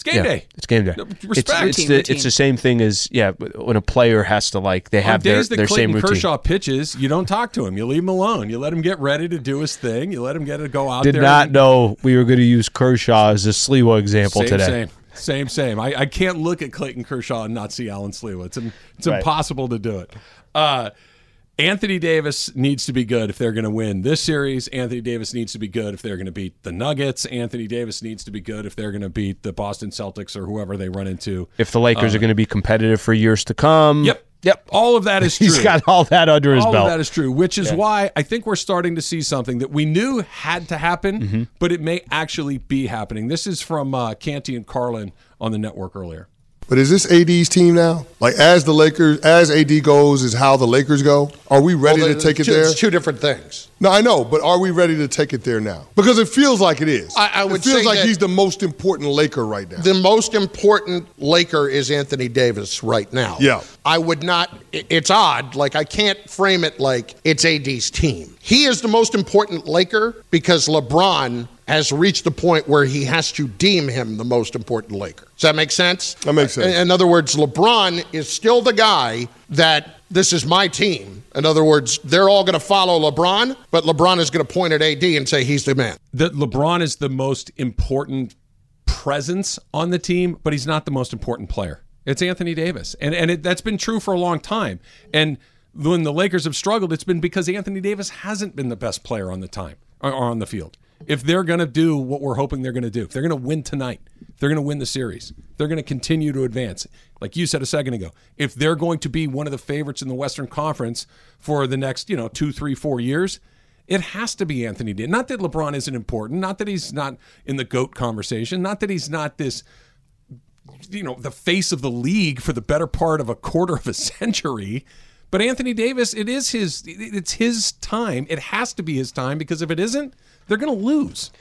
It's game yeah, day. It's game day. No, It's, respect. it's, Routine, the, routine. it's the same thing as yeah. When a player has to like they have their, days that their Clayton same routine. Kershaw pitches, you don't talk to him. You leave him alone. You let him get ready to do his thing. You let him get to go out Did there. not and- know we were going to use Kershaw as a Sliwa example same, today. Same, same, same. I, I can't look at Clayton Kershaw and not see Alan Sliwa. It's it's Right. impossible to do it. Uh, Anthony Davis needs to be good if they're going to win this series. Anthony Davis needs to be good if they're going to beat the Nuggets. Anthony Davis needs to be good if they're going to beat the Boston Celtics or whoever they run into. If the Lakers are going to be competitive for years to come, Uh, Yep, yep. All of that is [laughs] true. he's got all that under his All belt. of that is true, which is why I think we're starting to see something that we knew had to happen, Mm-hmm. but it may actually be happening. This is from uh, Canty and Carlin on the network earlier. But is this AD's team now? Like as the Lakers, as AD goes, is how the Lakers go. Are we ready Well, to take it two- there? It's two different things. No, I know, but are we ready to take it there now? Because it feels like it is. I- I would it feels like he's the most important Laker right now. The most important Laker is Anthony Davis right now. Yeah. I would not, it's odd. Like, I can't frame it like it's AD's team. He is the most important Laker because LeBron has reached the point where he has to deem him the most important Laker. Does that make sense? That makes sense. In, in other words, LeBron is still the guy that this is my team. In other words, they're all going to follow LeBron, but LeBron is going to point at AD and say he's the man. that LeBron is the most important presence on the team, but he's not the most important player. It's Anthony Davis, and and it, that's been true for a long time. And when the Lakers have struggled, it's been because Anthony Davis hasn't been the best player on the time or, or on the field. If they're going to do what we're hoping they're going to do, if they're going to win tonight, they're going to win the series, they're going to continue to advance. Like you said a second ago, if they're going to be one of the favorites in the Western Conference for the next, you know, two, three, four years, it has to be Anthony Davis. Not that LeBron isn't important, not that he's not in the GOAT conversation, not that he's not this, you know, the face of the league for the better part of a quarter of a [laughs] century. But Anthony Davis, it is his, it's his time. It has to be his time because if it isn't, they're going to lose.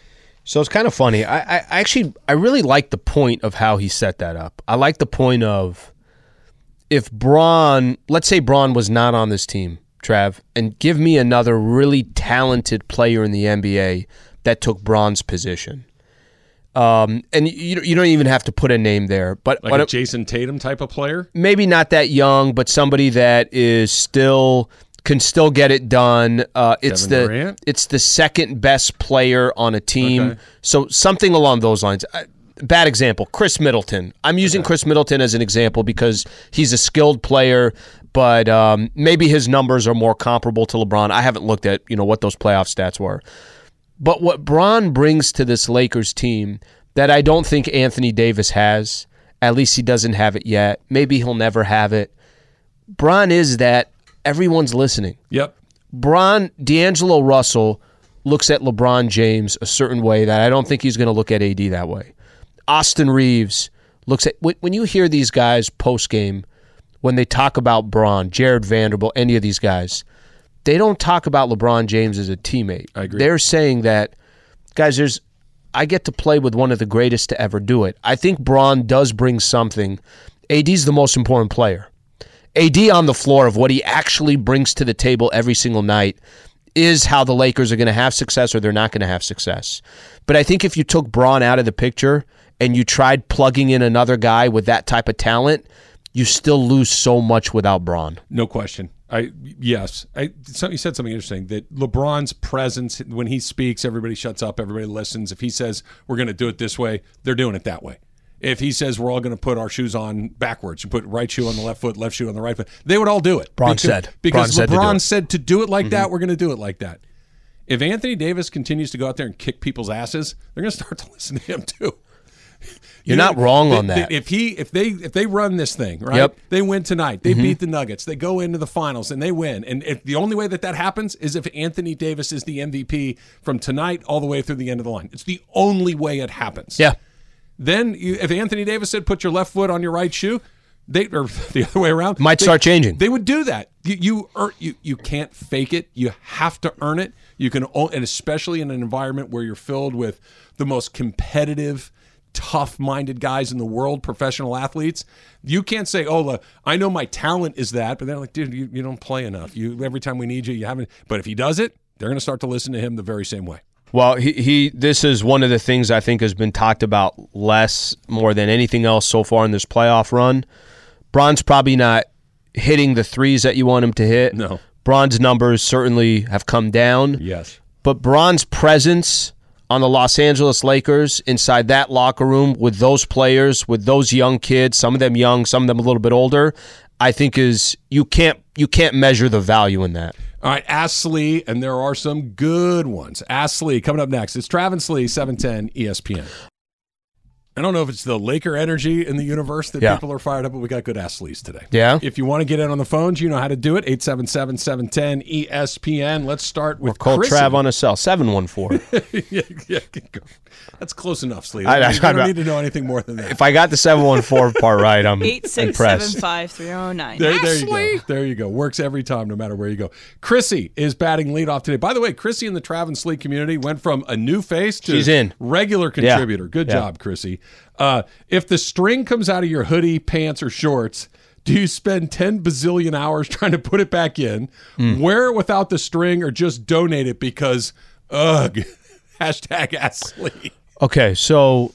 So it's kind of funny. I, I I actually I really like the point of how he set that up. I like the point of if Bron, let's say Bron was not on this team, Trav, and give me another really talented player in the NBA that took Bron's position. Um, and you you don't even have to put a name there, but Like a Jayson Tatum type of player. maybe not that young, but somebody that is still can still get it done. Uh, it's Kevin the Durant? it's the second best player on a team, Okay. so something along those lines. Uh, Bad example, Khris Middleton. I'm using Khris Middleton as an example because he's a skilled player, but um, maybe his numbers are more comparable to LeBron. I haven't looked at you know what those playoff stats were. But what Bron brings to this Lakers team that I don't think Anthony Davis has, at least he doesn't have it yet. Maybe he'll never have it. Bron is that everyone's listening. Yep. Bron D'Angelo Russell looks at LeBron James a certain way that I don't think he's going to look at AD that way. Austin Reaves looks at when you hear these guys post game when they talk about Bron, Jarred Vanderbilt, any of these guys, they don't talk about LeBron James as a teammate. I agree. They're saying that guys, there's I get to play with one of the greatest to ever do it. I think Bron does bring something. AD's the most important player. AD on the floor of what he actually brings to the table every single night is how the Lakers are going to have success or they're not going to have success. But I think if you took Bron out of the picture and you tried plugging in another guy with that type of talent, you still lose so much without Bron. No question. I yes. I you said something interesting that LeBron's presence when he speaks, everybody shuts up, everybody listens. If he says we're going to do it this way, they're doing it that way. If he says we're all going to put our shoes on backwards, you put right shoe on the left foot, left shoe on the right foot, they would all do it. Bron because, said. because Bron said to do LeBron it. said to do it like Mm-hmm. that, we're going to do it like that. If Anthony Davis continues to go out there and kick people's asses, they're going to start to [laughs] listen to him too. [laughs] You're not wrong they- on they- that. If he if they if they run this thing right, Yep. they win tonight. They Mhm. beat the Nuggets. They go into the finals and they win. And if the only way that that happens is if Anthony Davis is the MVP from tonight all the way through the end of the line. It's the only way it happens. Yeah. Then you, if Anthony Davis said put your left foot on your right shoe, they or [laughs] the other way around Might they- start changing. They would do that. You you earn, you you can't fake it. You have to earn it. You can and especially in an environment where you're filled with the most competitive tough-minded guys in the world, professional athletes. You can't say, "Oh, look, I know my talent is that," but they're like, "Dude, you, you don't play enough. You every time we need you, you haven't." But if he does it, they're going to start to listen to him the very same way. Well, he, he this is one of the things I think has been talked about less more than anything else so far in this playoff run. Bron's probably not hitting the threes that you want him to hit. No. Bron's numbers certainly have come down. Yes. But Bron's presence on the Los Angeles Lakers inside that locker room with those players, with those young kids, some of them young, some of them a little bit older, I think is you can't you can't measure the value in that. All right, Ask Sli, and there are some good ones. Ask Sli coming up next. It's Travis Lee, 710 ESPN. I don't know if it's the Laker energy in the universe that Yeah. people are fired up, but we got good athletes today. Yeah? If you want to get in on the phones, you know how to do it. 877 710 ESPN. Let's start with Or call Chrissy. Trav on a cell, 714. [laughs] yeah, yeah. That's close enough, Sleeve. I- I- you don't I- need to know anything more than that. if I got the 714 part right, I'm Eight six seven impressed. five three zero nine. There, there you go. There you go. Works every time, no matter where you go. Chrissy is batting leadoff today. By the way, Chrissy in the Trav and Sli community went from a new face to She's in. regular Yeah. contributor. Good Yeah. job, Chrissy. Uh, if the string comes out of your hoodie, pants, or shorts, do you spend 10 bazillion hours [laughs] trying to put it back in, Hmm. wear it without the string, or just donate it because, ugh, [laughs] hashtag ask Sli. Okay, so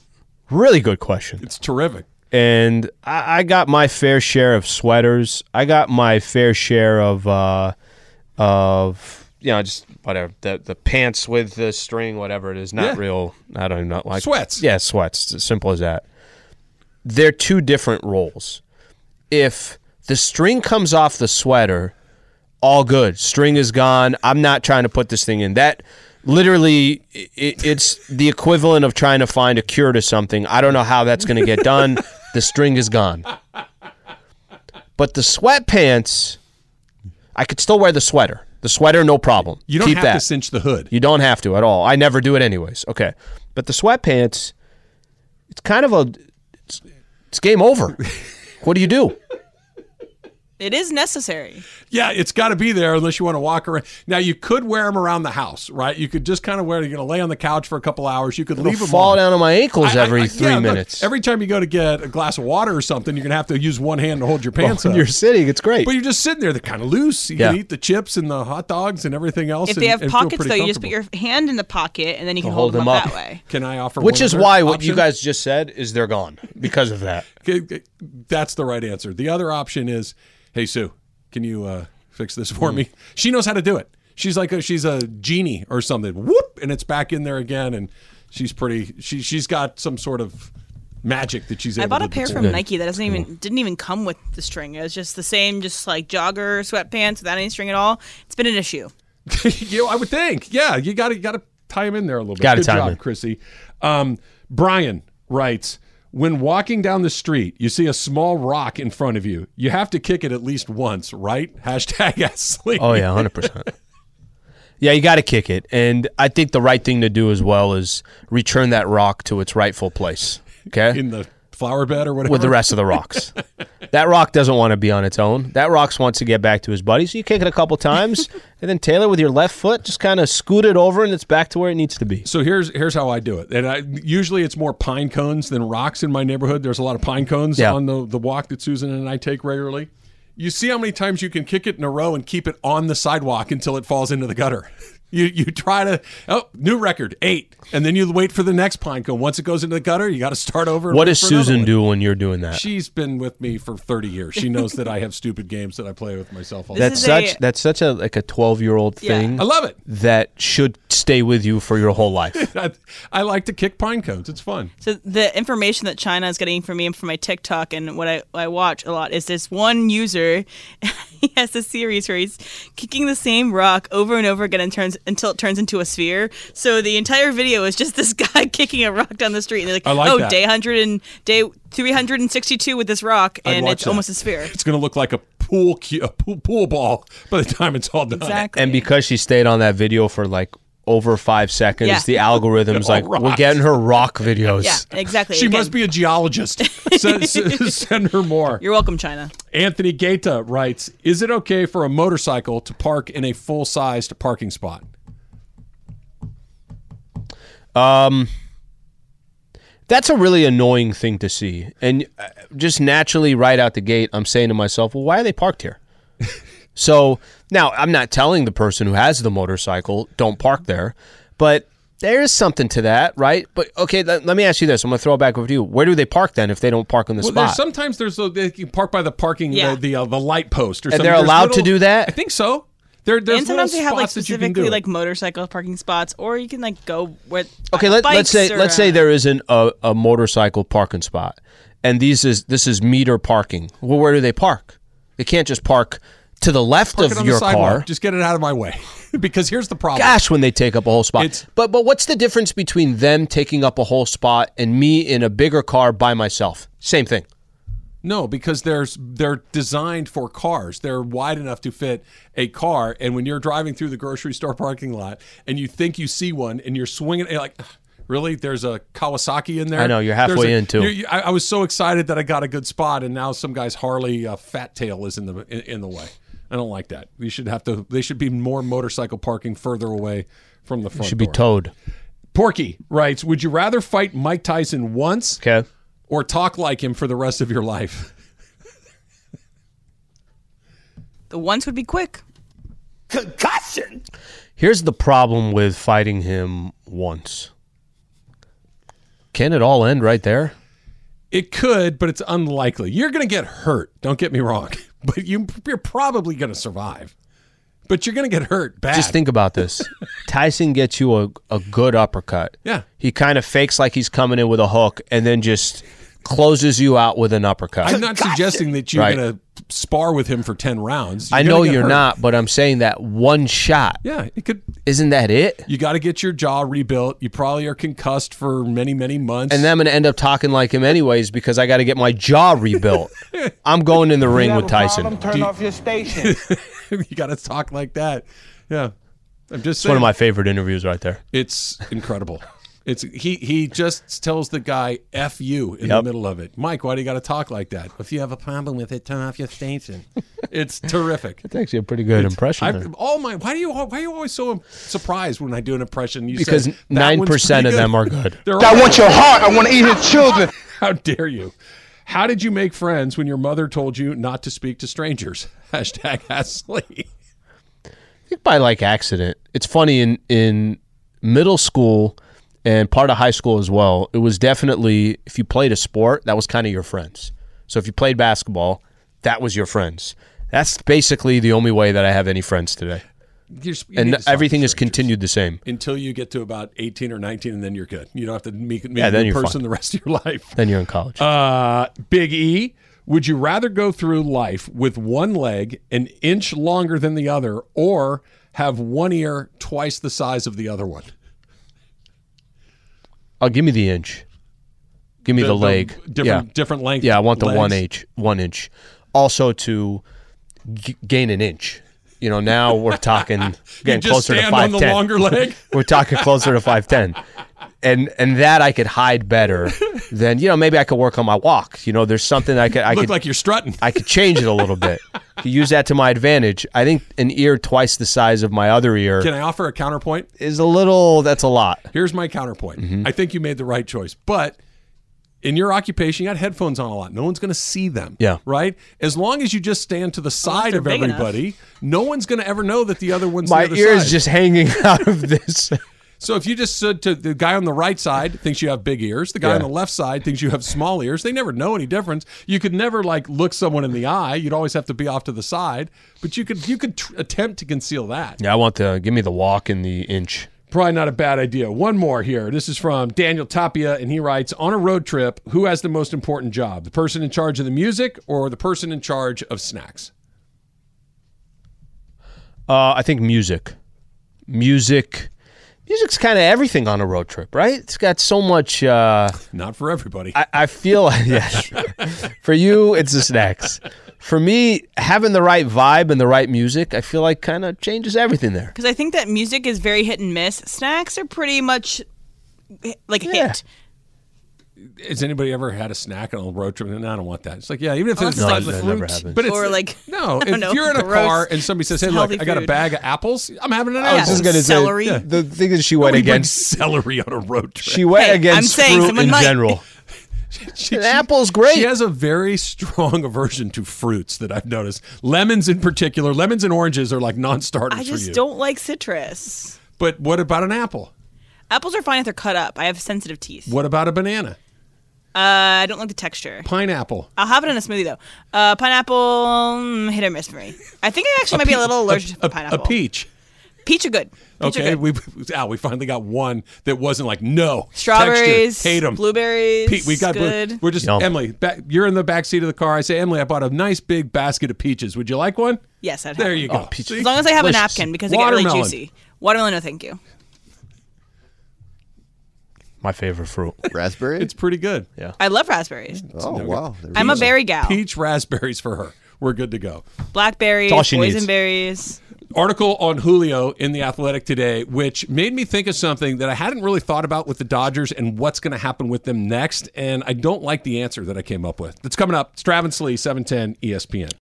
really good question. It's terrific. and I, I got my fair share of sweaters. I got my fair share of uh, of you know just whatever the the pants with the string, whatever it is. Not Yeah. real. I don't even know like Sweats. Yeah, sweats. It's as simple as that. They're two different roles. If the string comes off the sweater, all good. String is gone. I'm not trying to put this thing in. That literally, i it's the equivalent of trying to find a cure to something. I don't know how that's going to get done. [laughs] the string is gone. But the sweatpants, I could still wear the sweater. The sweater, no problem. You don't Keep have that. to cinch the hood. You don't have to at all. I never do it anyways. Okay. But the sweatpants, it's kind of a it's, it's game over. [laughs] what do you do? It is necessary. Yeah, it's got to be there unless you want to walk around. Now you could wear them around the house, right? You could just kind of wear. You're going to lay on the couch for a couple hours. You could leave them fall on. down on my ankles I- I- every I- three yeah, look, minutes. every time you go to get a glass of water or something, you're going to have to use one hand to hold your pants when up. you're sitting, it's great. but you're just sitting there. They're kind of loose. You Yeah. can eat the chips and the hot dogs and everything else. If and- they have and pockets, though, you just put your hand in the pocket and then you can hold hold, them them up, up. that way. Can I offer? Which one is other why what you guys just said is they're gone because of that. Okay, That's the right answer. The other option is, hey Sue, can you uh, fix this for Hmm. me? She knows how to do it. She's like a, she's a genie or something. Whoop, and it's back in there again. And she's pretty. She she's got some sort of magic that she's. Able to do. I able bought a pair deploy. from Nike that doesn't even didn't even come with the string. It was just the same, just like jogger sweatpants without any string at all. It's been an issue. [laughs] you know, I would think. Yeah, you got to got to tie him in there a little bit. Gotta Good job, in. Chrissy. Um, Brian writes. When walking down the street, you see a small rock in front of you. You have to kick it at least once, right? [laughs] Hashtag Sli. Oh yeah, hundred percent. Yeah, you got to kick it, and I think the right thing to do as well is return that rock to its rightful place. Okay, in the flower bed or whatever. with the rest of the rocks. [laughs] that rock doesn't want to be on its own. That rock wants to get back to his buddy. So you kick it a couple times, [laughs] and then Taylor with your left foot just kind of scoot it over, and it's back to where it needs to be. So here's here's how I do it. And I usually it's more pine cones than rocks in my neighborhood. There's a lot of pine cones Yeah. on the the walk that Susan and I take regularly. You see how many times you can kick it in a row and keep it on the sidewalk until it falls into the gutter. [laughs] You you try to oh new record eight, and then you wait for the next pine cone. Once it goes into the gutter, you got to start over. What does Susan do when you're doing that? She's been with me for 30 years. She knows that I have stupid games that I play with myself. All That's is a- such that's such a like a 12 year old Yeah. thing I love it. that should stay with you for your whole life. [laughs] I, I like to kick pine cones. It's fun. So the information that China is getting from me and from my TikTok and what I, I watch a lot is this one user. [laughs] he has a series where he's kicking the same rock over and over again and turns until it turns into a sphere. So the entire video is just [laughs] this guy kicking a rock down the street, and they're like, like "Oh, that. day hundred and day three hundred and sixty-two with this rock, and it's that. almost a sphere." It's going to look like a pool, cu- a pool pool ball [laughs] by the time it's all done. Exactly. and because she stayed on that video for like over five seconds, Yeah. the algorithm's [laughs] All like, we're getting her rock videos. yeah, exactly. She Again, must be a geologist. send, send her more. You're welcome, China. Anthony Gaeta writes Is it okay for a motorcycle to park in a full sized parking spot? Um, that's a really annoying thing to see. And uh, just naturally, right out the gate, I'm saying to myself, well, why are they parked here? [laughs] so now I'm not telling the person who has the motorcycle, don't park there, but there is something to that, right? But okay, let, let me ask you this. I'm going to throw it back over to you. Where do they park then if they don't park in the Well, spot? there's sometimes there's a, they can park by the parking Yeah. the the, uh, the light post or And something. they're There's allowed to do that? I think so. There, there's and sometimes they have like spots that you can do specifically like motorcycle parking spots, or you can like go with Okay, let, let's say or, let's say there isn't a, a motorcycle parking spot, and these is this is meter parking. Well, where do they park? They can't just park to the left Park of on your car. Just get it out of my way. [laughs] because here's the problem. Gosh, when they take up a whole spot. It's- but but what's the difference between them taking up a whole spot and me in a bigger car by myself? Same thing. No, because there's they're designed for cars. They're wide enough to fit a car. And when you're driving through the grocery store parking lot and you think you see one and you're swinging, you're like, really? There's a Kawasaki in there. I know, you're halfway a- in, too. you- you- I, I was so excited that I got a good spot, and now some guy's Harley uh, Fat Tail is in the in, in the way. I don't like that. We should have to. They should be more motorcycle parking further away from the front. Should be door. towed. Porky writes, "Would you rather fight Mike Tyson once Okay. Or talk like him for the rest of your life?" The ones would be quick. Concussion. Here's the problem with fighting him once. Can it all end right there? It could, but it's unlikely. You're going to get hurt. Don't get me wrong, [laughs] but you, you're probably going to survive. But you're going to get hurt bad. Just think about this. [laughs] Tyson gets you a, a good uppercut. Yeah. He kind of fakes like he's coming in with a hook and then just closes you out with an uppercut. I'm not suggesting that you're Right. going to spar with him for ten rounds. I You're know you're hurt. not, but I'm saying that one shot. Yeah, it could. Isn't that it? You got to get your jaw rebuilt. You probably are concussed for many, many months. And then I'm going to end up talking like him anyways because I got to get my jaw rebuilt. [laughs] I'm going in the ring with Tyson. turn off your station. [laughs] you got to talk like that. Yeah, I'm just It's saying. one of my favorite interviews right there. It's incredible. It's he he just tells the guy "f you" in the middle of it. Mike, why do you got to talk like that? If you have a problem with it, turn off your station. it's terrific. It's actually a pretty good It's- impression. I've- all my why do you why are you always so surprised when I do an impression? You Because say, "That one's 9% pretty of them are good. [laughs] They're I all- want your heart. I wanna eat his children. [laughs] How dare you? How did you make friends when your mother told you not to speak to strangers? [laughs] Hashtag Ashley. I think by like accident. It's funny in in middle school and part of high school as well. It was definitely if you played a sport, that was kind of your friends. So if you played basketball, that was your friends. That's basically the only way that I have any friends today. You And everything has continued the same. until you get to about 18 or 19 and then you're good. You don't have to meet, make Yeah, then person fine. the rest of your life. Then you're in college. Uh, Big E, would you rather go through life with one leg an inch longer than the other or have one ear twice the size of the other one? Oh, give me the inch. Give me The- the, the leg. different- yeah. different length Yeah, I want the one inch. One inch. Also to g- gain an inch. You know, now we're talking [laughs] getting closer to five the longer [laughs] leg? we're talking closer to five ten, and and that I could hide better than you know maybe I could work on my walk. You know, there's something I could I Look could like you're strutting. I could change it a little bit. [laughs] Could use that to my advantage. I think an ear twice the size of my other ear Can I offer a counterpoint? is a little. That's a lot. Here's my counterpoint. Mm-hmm. I think you made the right choice, but in your occupation, you got headphones on a lot. No one's going to see them. Yeah. Right? As long as you just stand to the side of big enough. everybody, no one's going to ever know that the other one's My the other ear is just hanging [laughs] out of this. So if you just stood to the guy on the right side thinks you have big ears, the guy on the left side thinks you have small ears. They never know any difference. You could never like look someone in the eye. You'd always have to be off to the side. But you could you could tr- attempt to conceal that. Yeah, I want the give me the walk and the inch. Probably not a bad idea. One more here. This is from Daniel Tapia, and he writes On a road trip, who has the most important job? The person in charge of the music or the person in charge of snacks? Uh, I think music, music, music's kind of everything on a road trip, right? It's got so much. Uh, Not for everybody. I, I feel [laughs] yes. For you, it's the snacks. For me, having the right vibe and the right music, I feel like kind of changes everything there. Because I think that music is very hit and miss. Snacks are pretty much like a Yeah. hit. Has anybody ever had a snack on a road trip? No, I don't want that. It's like, yeah, even if Oh, it's it's like like fruit, never happens. But it's or like [laughs] no. If know, you're in a gross, car and somebody says, "Hey, look, healthy I got a bag of apples," I'm having an oh, apple. I was just gonna say, Yeah. the thing is she went Nobody against [laughs] celery on a road trip. she went Hey, I'm against saying fruit in might. general. [laughs] She- An she- apple's great. She has a very strong aversion to fruits that I've noticed. Lemons in particular, lemons and oranges are like non-starters I for just you. don't like citrus. But what about an apple? Apples are fine if they're cut up. I have sensitive teeth. What about a banana? Uh, I don't like the texture. Pineapple? I'll have it in a smoothie though. Uh, pineapple, mm, hit or miss for me. I think I actually might be a little allergic A, to pineapple. a peach. Peach are good. Peach are Okay, good. we ah, we finally got one that wasn't like no Strawberries, texture, hate them. blueberries. Pete, we got good. we're just Yum. Emily. Back, you're in the back seat of the car. I say, Emily, I bought a nice big basket of peaches. Would you like one? Yes, I'd have There one. you go. Oh, As long as I have Delicious. a napkin because they get really juicy. Watermelon, no, thank you. My favorite fruit. [laughs] Raspberry? It's pretty good. Yeah. I love raspberries. oh, wow. There I'm a berry gal. Peach raspberries for her. We're good to go. Blackberries, That's all she needs. boysenberries. article on Julio in the Athletic today, which made me think of something that I hadn't really thought about with the Dodgers and what's going to happen with them next. And I don't like the answer that I came up with. That's coming up. It's Travis Lee, 710 ESPN.